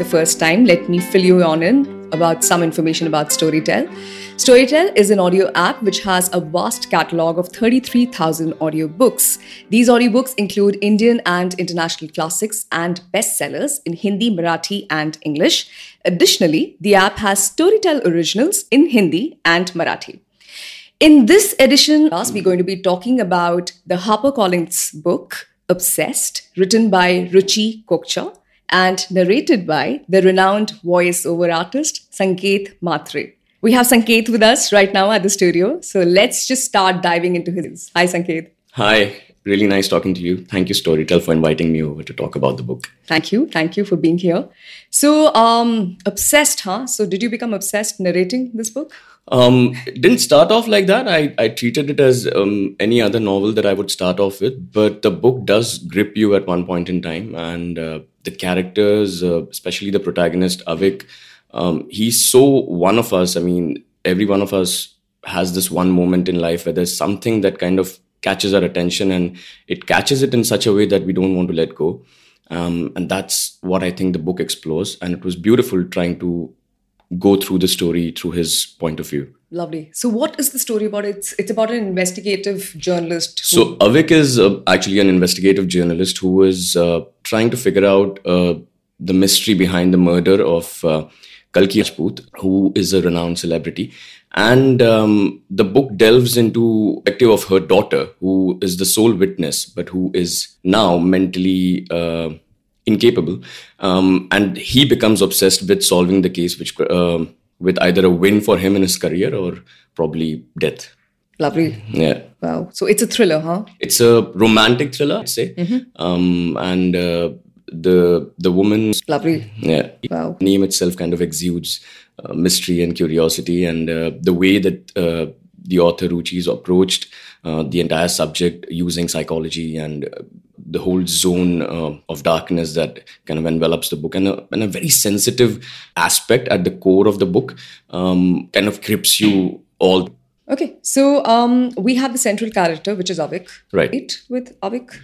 the first time, let me fill you on in about some information about Storytel. Storytel is an audio app which has a vast catalog of 33,000 audiobooks. These audiobooks include Indian and international classics and bestsellers in Hindi, Marathi, and English. Additionally, the app has Storytel originals in Hindi and Marathi. In this edition, we're going to be talking about the HarperCollins book, Obsessed, written by Ruchi Kokcha and narrated by the renowned voice-over artist Sanket Mhatre. We have Sanket with us right now at the studio, so let's just start diving into his. Hi, Sanket. Hi, really nice talking to you. Thank you, Storytel, for inviting me over to talk about the book. Thank you. Thank you for being here. So, um, obsessed, huh? So, did you become obsessed narrating this book? Um, it didn't start off like that. I, I treated it as um, any other novel that I would start off with, but the book does grip you at one point in time. And uh, the characters, uh, especially the protagonist, Avik, um, he's so one of us. I mean, every one of us has this one moment in life where there's something that kind of catches our attention and it catches it in such a way that we don't want to let go. Um, and that's what I think the book explores. And it was beautiful trying to go through the story through his point of view. Lovely. So, what is the story about? It's it's about an investigative journalist. Who... So, Avik is uh, actually an investigative journalist who is uh, trying to figure out uh, the mystery behind the murder of uh, Kalki Rajput, who is a renowned celebrity. And um, the book delves into the perspective of her daughter, who is the sole witness, but who is now mentally uh, incapable, um, and he becomes obsessed with solving the case, which uh, with either a win for him in his career or probably death. Lovely. Yeah. Wow. So it's a thriller, huh? It's a romantic thriller, I'd say. Mm-hmm. Um, and uh, the the woman. Lovely. Yeah. Wow. Name itself kind of exudes uh, mystery and curiosity, and uh, the way that uh, the author Ruchi's approached uh, the entire subject using psychology and uh, the whole zone uh, of darkness that kind of envelops the book. And a, and a very sensitive aspect at the core of the book um, kind of grips you all. Okay so um, we have the central character which is avik right. with avik?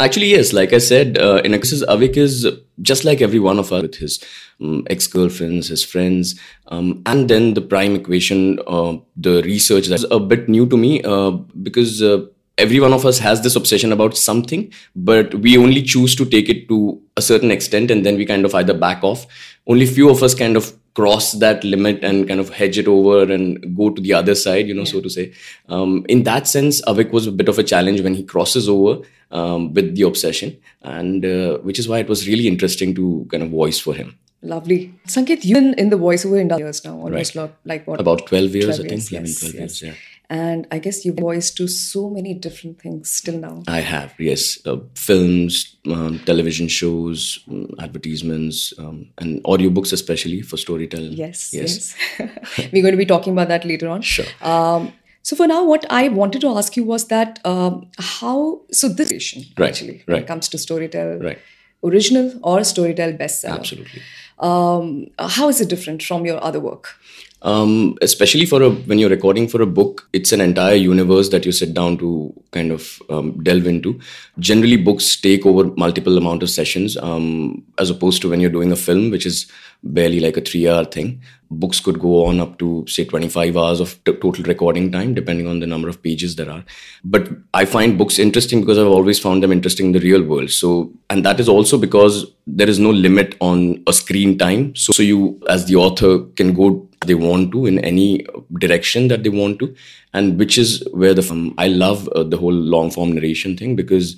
Actually, yes. Like I said, uh, in Axis, Avik is just like every one of us with his um, ex girlfriends, his friends, um, and then the prime equation, uh, the research that's a bit new to me uh, because uh, every one of us has this obsession about something, but we only choose to take it to a certain extent and then we kind of either back off. Only few of us kind of cross that limit and kind of hedge it over and go to the other side, you know, yeah. so to say. Um, in that sense, Avik was a bit of a challenge when he crosses over um, with the obsession, and uh, which is why it was really interesting to kind of voice for him. Lovely. Sanket, you've been in the voiceover industry years now, almost right. like what? About 12 years, 12 I think. Yes, 11, 12 yes. years, yeah. And I guess you've voiced to so many different things still now. I have, yes. Uh, films, um, television shows, um, advertisements, um, and audiobooks, especially for storytelling. Yes, yes. yes. We're going to be talking about that later on. Sure. Um, so for now, what I wanted to ask you was that um, how so this right, actually right. when it comes to Storytel, right. original or Storytel bestseller. Absolutely. Um, how is it different from your other work? Um, especially for a when you're recording for a book, it's an entire universe that you sit down to kind of um, delve into. Generally, books take over multiple amount of sessions, um, as opposed to when you're doing a film, which is barely like a three-hour thing. Books could go on up to say 25 hours of t- total recording time, depending on the number of pages there are. But I find books interesting because I've always found them interesting in the real world. So, and that is also because there is no limit on a screen time. So, so you, as the author, can go they want to in any direction that they want to and which is where the film i love uh, the whole long form narration thing because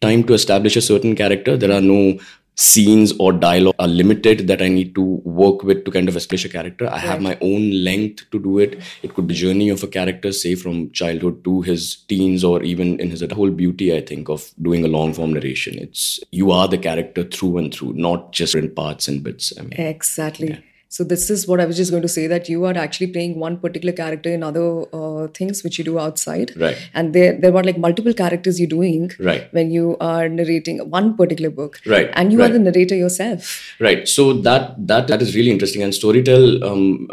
time to establish a certain character there are no scenes or dialogue are limited that i need to work with to kind of establish a character. I right. have my own length to do it. It could be journey of a character say from childhood to his teens or even in his the whole beauty i think of doing a long form narration. It's you are the character through and through not just in parts and bits. I mean, exactly. yeah. So this is what I was just going to say that you are actually playing one particular character in other uh, things which you do outside, right? And there there were like multiple characters you're doing, right? When you are narrating one particular book, right? And you right. are the narrator yourself, right? So that that that is really interesting. And Storytel, um,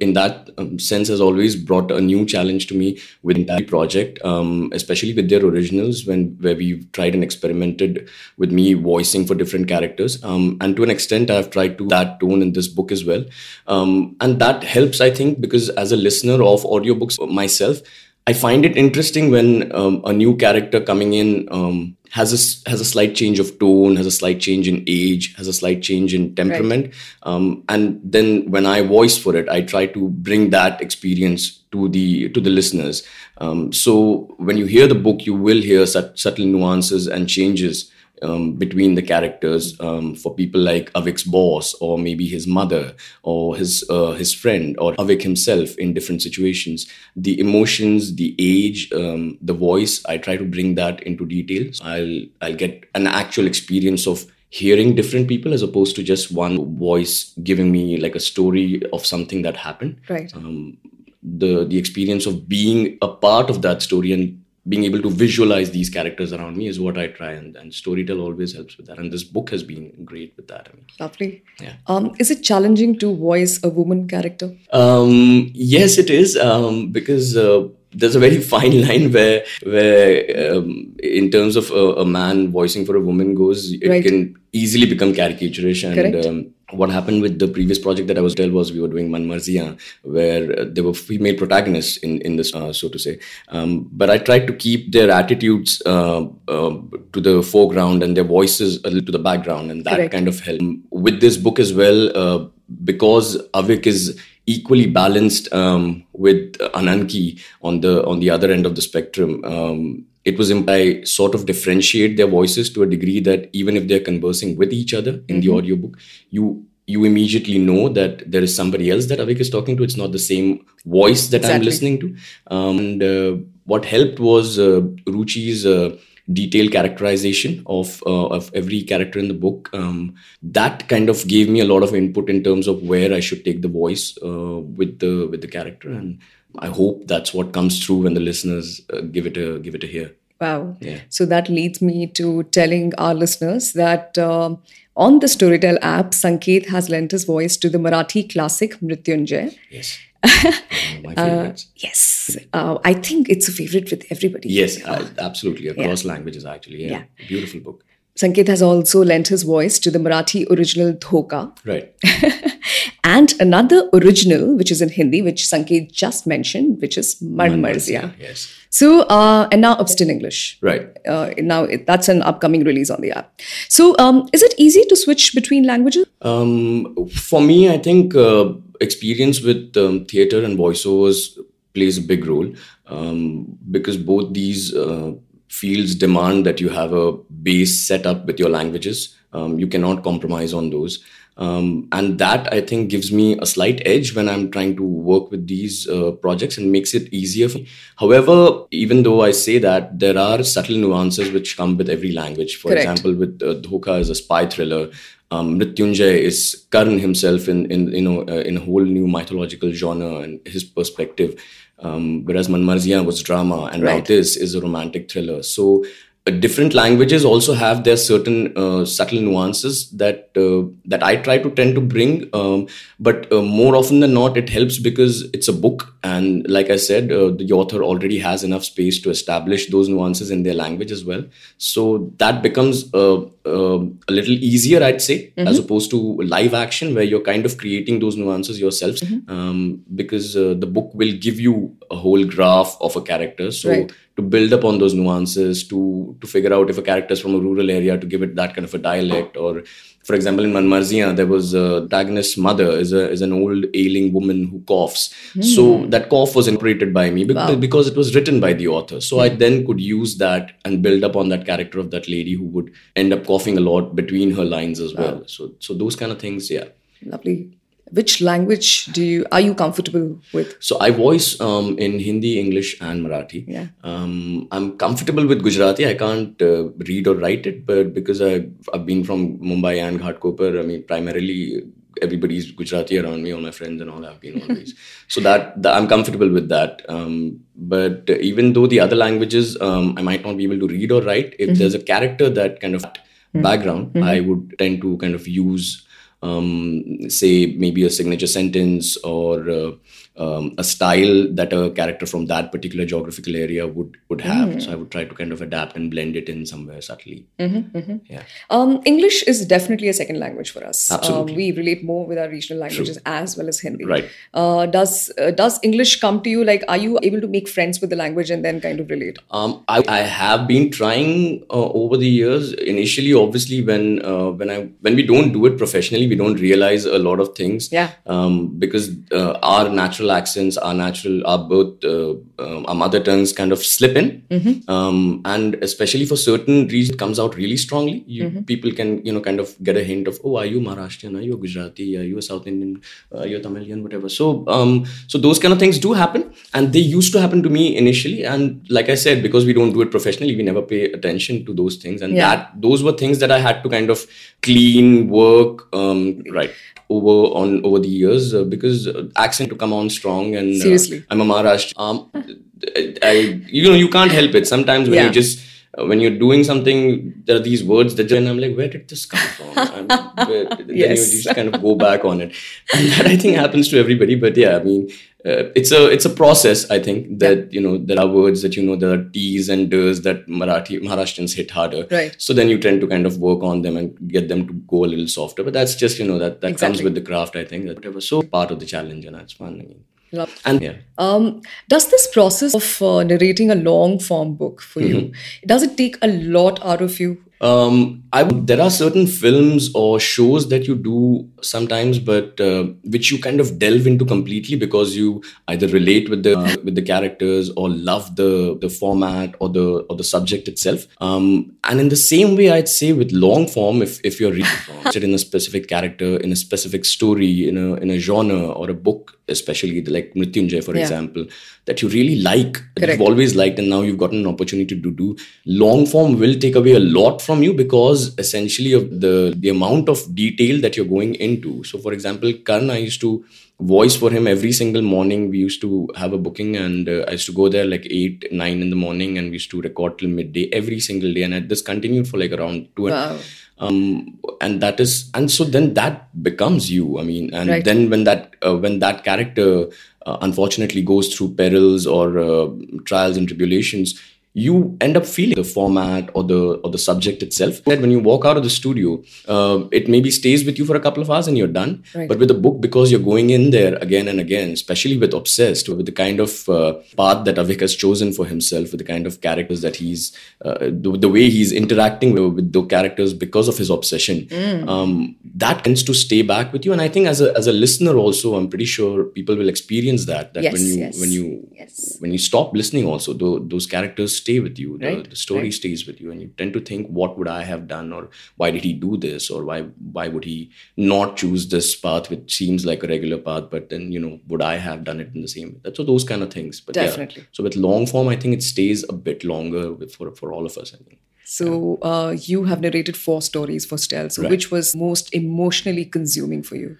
in that um, sense has always brought a new challenge to me with entire project um, especially with their originals when where we've tried and experimented with me voicing for different characters. Um, and to an extent i've tried to that tone in this book as well. Um, and that helps i think because as a listener of audiobooks myself I find it interesting when um, a new character coming in um, has a has a slight change of tone, has a slight change in age, has a slight change in temperament, right. um, and then when I voice for it, I try to bring that experience to the to the listeners. Um, so when you hear the book, you will hear such subtle nuances and changes um, between the characters um, for people like Avik's boss or maybe his mother or his uh, his friend or Avik himself in different situations. The emotions, the age, um, the voice, I try to bring that into details. I'll I'll get an actual experience of hearing different people as opposed to just one voice giving me like a story of something that happened. Right. Um, the the experience of being a part of that story and being able to visualize these characters around me is what I try, and, and Storytel always helps with that. And this book has been great with that. I mean, Lovely. Yeah. Um, is it challenging to voice a woman character? Um, yes, it is um, because. Uh, there's a very fine line where where um, in terms of a, a, man voicing for a woman goes it right. can easily become caricaturish and um, what happened with the previous project that I was told was we were doing Man Marziyan, where uh, there were female protagonists in in this, uh, so to say. Um, but I tried to keep their attitudes uh, uh to the foreground and their voices a little to the background, and that Correct. kind of helped. With this book as well, uh, because Avik is equally balanced um, with Ananki on the on the other end of the spectrum. Um, it was I sort of differentiate their voices to a degree that even if they're conversing with each other in mm-hmm. the audiobook, you you immediately know that there is somebody else that Avik is talking to. It's not the same voice that exactly. I'm listening to. Um, and uh, what helped was uh, Ruchi's uh, detailed characterization of uh, of every character in the book. Um, that kind of gave me a lot of input in terms of where I should take the voice uh, with the with the character and I hope that's what comes through when the listeners uh, give it a give it a hear. Wow. Yeah. So that leads me to telling our listeners that uh, on the Storytel app, Sanket has lent his voice to the Marathi classic Mrityunjay. Yes. my uh, yes. Uh, I think it's a favorite with everybody. Yes, uh, absolutely. Across yeah. languages, actually. Yeah. yeah. Beautiful book. Sanket has also lent his voice to the Marathi original Dhoka. Right. and another original, which is in Hindi, which Sanket just mentioned, which is Man Marziyan. Yes. So, uh, and now it's in English. Right. Uh, now it, that's an upcoming release on the app. So, um, is it easy to switch between languages? Um, for me, I think uh, experience with um, theater and voiceovers plays a big role um, because both these uh, fields demand that you have a base set up with your languages. Um, you cannot compromise on those. Um, and that I think gives me a slight edge when I'm trying to work with these uh, projects and makes it easier for me. However, even though I say that, there are subtle nuances which come with every language. For Correct. example, with uh, Dhoka is a spy thriller. Um, Mrityunjay is Karn himself in, in you know uh, in a whole new mythological genre and his perspective. Um, whereas Man Marziyan was drama, and right. now this is a romantic thriller. So different languages also have their certain uh, subtle nuances that uh, that I try to tend to bring. Um, but uh, more often than not, it helps because it's a book, and like I said, uh, the author already has enough space to establish those nuances in their language as well. So that becomes uh, a little easier, I'd say, mm-hmm. as opposed to live action where you're kind of creating those nuances yourself, mm-hmm. um, because the book will give you a whole graph of a character. So. Right to build upon those nuances to to figure out if a character is from a rural area to give it that kind of a dialect or for example in Man Marziyan there was a Dagnus mother is a is an old ailing woman who coughs mm. so that cough was incorporated by me because, wow. because it was written by the author so mm. I then could use that and build upon that character of that lady who would end up coughing a lot between her lines as well so so those kind of things yeah lovely which language do you are you comfortable with? So I voice um, in Hindi, English, and Marathi. Yeah. Um, I'm comfortable with Gujarati. I can't uh, read or write it, but because I've, I've been from Mumbai and Ghatkopar, I mean, primarily everybody's Gujarati around me, all my friends and all have been always. so that, that, I'm comfortable with that. Um, but uh, even though the other languages, um, I might not be able to read or write, if mm-hmm. there's a character that kind of mm-hmm. background, mm-hmm. I would tend to kind of use um, say maybe a signature sentence or uh, um, a style that a character from that particular geographical area would would have. Mm. So I would try to kind of adapt and blend it in somewhere subtly. Mm-hmm, mm-hmm. Yeah. Um, English is definitely a second language for us. Absolutely. Um, we relate more with our regional languages True. as well as Hindi. Right. Uh, does uh, does English come to you? Like, are you able to make friends with the language and then kind of relate? Um, I, I have been trying uh, over the years. Initially, obviously, when uh, when I when we don't do it professionally, we don't realize a lot of things. Yeah. Um, because uh, our natural accents, our natural, our both uh, um, our mother tongues kind of slip in, mm-hmm. um, and especially for certain regions, it comes out really strongly. You, mm-hmm. People can you know kind of get a hint of oh, are you Maharashtrian? Are you Gujarati? Are you a South Indian? Are you a Tamilian? Whatever. So um, so those kind of things do happen, and they used to happen to me initially. And like I said, because we don't do it professionally, we never pay attention to those things, and yeah. that those were things that I had to kind of clean, work, um, right over on over the years uh, because uh, accent to come on strong and uh, seriously. I'm a maharashtra. Um, I, you know you can't help it. Sometimes when Yeah. you just uh, when you're doing something there are these words that and i'm like where did this come from? Where, then Yes. you just kind of go back on it. And that i think happens to everybody. But yeah i mean uh, it's a it's a process i think that you know there are words that you know there are t's and d's that marathi maharashtrians hit harder Right. so then you tend to kind of work on them and get them to go a little softer but that's just you know that that comes with the craft i think that whatever so part of the challenge and that's fun i mean Love. and yeah Um, does this process of uh, narrating a long form book for you Mm-hmm. does it take a lot out of you? Um, I there are certain films or shows that you do sometimes, but uh, which you kind of delve into completely because you either relate with the with the characters or love the the format or the or the subject itself. Um, and in the same way, I'd say with long form, if if you're interested in a specific character, in a specific story, in a in a genre or a book, especially like Mrityunjay, for Yeah. example, that you really like, that you've always liked, and now you've gotten an opportunity to do. Long form will take away a lot from you because essentially of the the amount of detail that you're going into. So, for example, Karn, I used to voice for him every single morning. We used to have a booking, and uh, I used to go there like eight, nine in the morning, and we used to record till midday every single day. And this continued for like around two and Wow. Um, and that is and so then that becomes you i mean and Right. then when that uh, when that character uh, unfortunately goes through perils or uh, trials and tribulations you end up feeling the format or the or the subject itself. That when you walk out of the studio uh, it maybe stays with you for a couple of hours and you're done. Right. but with a book because you're going in there again and again especially with obsessed with the kind of uh, path that avik has chosen for himself with the kind of characters that he's uh, the, the way he's interacting with, with the characters because of his obsession um, that tends to stay back with you. And i think as a as a listener also i'm pretty sure people will experience that that Yes, when you yes, when you yes. when you stop listening also tho- those characters stay with you the, Right, the story right. stays with you and you tend to think what would i have done or why did he do this or why why would he not choose this path which seems like a regular path but then you know would i have done it in the same way that's so those kind of things but yeah. Definitely. so with long form i think it stays a bit longer with, for for all of us i think So uh, you have narrated four stories for Stell. So Right. which was most emotionally consuming for you?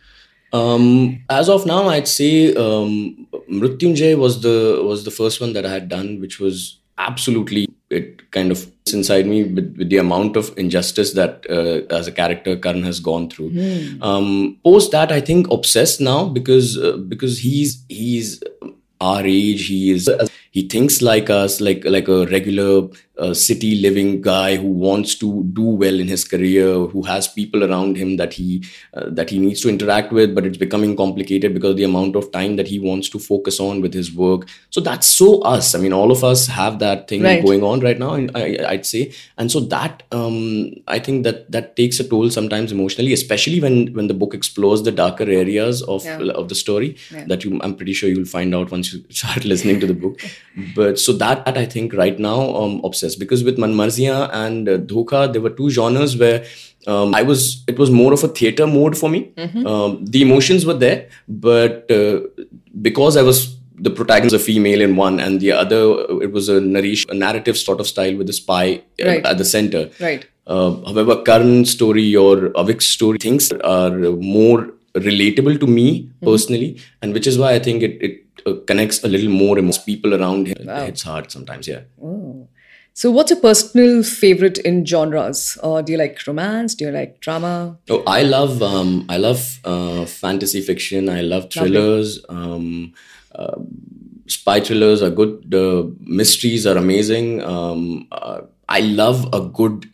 Um, as of now, I'd say um, Mrityunjay was the was the first one that I had done, which was absolutely it kind of inside me with, with the amount of injustice that uh, as a character Karan has gone through. Um, post that, I think obsessed now because uh, because he's he's our age. He is he thinks like us, like like a regular uh, city living guy who wants to do well in his career, who has people around him that he uh, that he needs to interact with, but it's becoming complicated because the amount of time that he wants to focus on with his work. So that's so us. I mean, all of us have that thing Right. going on right now. I, I'd say, and so that um, I think that that takes a toll sometimes emotionally, especially when when the book explores the darker areas of Yeah. of the story Yeah. that you I'm pretty sure you'll find out once you start listening to the book. But so that, that I think right now um obsessed because with Manmarziyan and uh, Dhokha there were two genres where um, I was it was more of a theater mode for me. Um, the emotions were there, but uh, because I was the protagonist was a female in one and the other uh, it was a narration a narrative sort of style with the spy uh, Right. at the center Right. uh, however, Karan's story or Avik's story, things are more relatable to me personally, and which is why I think it, it uh, connects a little more amongst people around him. Wow. It's hard sometimes, yeah. Oh. So, what's your personal favorite in genres? Or do you like romance? Do you like drama? Oh, I love um, I love uh, fantasy fiction. I love thrillers. Um, uh, spy thrillers are good. The mysteries are amazing. Um, uh, I love a good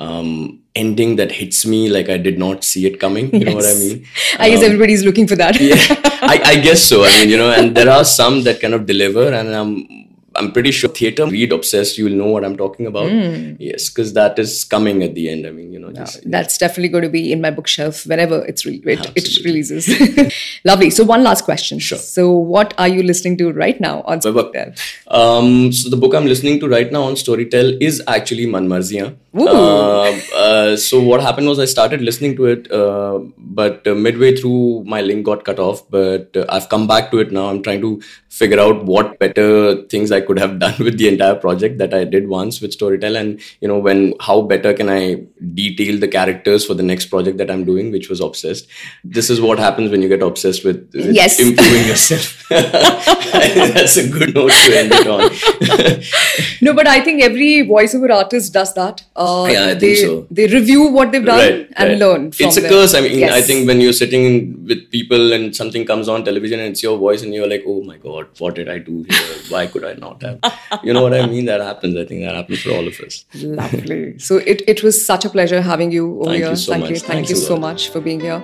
um, ending that hits me like I did not see it coming. You yes. know what I mean? I guess um, everybody's looking for that. yeah, I, I, guess so. I mean, you know, and there are some that kind of deliver, and I'm I'm pretty sure theater read obsessed. You will know what I'm talking about. Mm. Yes, because that is coming at the end. I mean, you know, just, no, that's definitely going to be in my bookshelf whenever it's re- it, it, releases. Lovely. So one last question. Sure. So what are you listening to right now on Storytel? Um, so the book I'm listening to right now on Storytel is actually Manmarziyan. Uh, uh, so what happened was I started listening to it, uh, but uh, midway through my link got cut off. But uh, I've come back to it now. I'm trying to figure out what better things I could have done with the entire project that I did once with Storytel, and you know when how better can I detail the characters for the next project that I'm doing, which was obsessed. This is what happens when you get obsessed with, with yes. improving yourself. That's a good note to end it on. no, but I think every voiceover artist does that uh, yeah, I they, think so. They review what they've done right, and right. learn. it's a them. curse. I mean, yes. I think when you're sitting with people and something comes on television and it's your voice and you're like, oh my god, what did I do here? Why could I not have? you know what I mean? That happens. I think that happens for all of us. Lovely. So it, it was such a pleasure having you over Thank here. You so Thank much. you. Thank you so much for being here.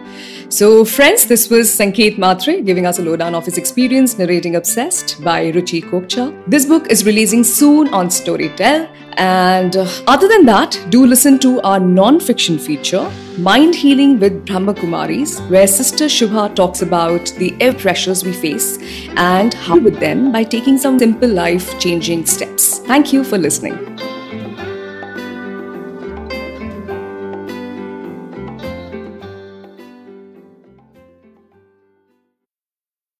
So, friends, this was Sanket Mhatre giving us a lowdown of his experience narrating Obsessed by Ruchi Kokcha. This book is releasing soon on Storytel. And uh, other than that, do listen to our non fiction feature, Mind Healing with Brahma Kumaris, where Sister Shubha talks about the air pressures we face and how with them by taking some simple life changing steps. Thank you for listening.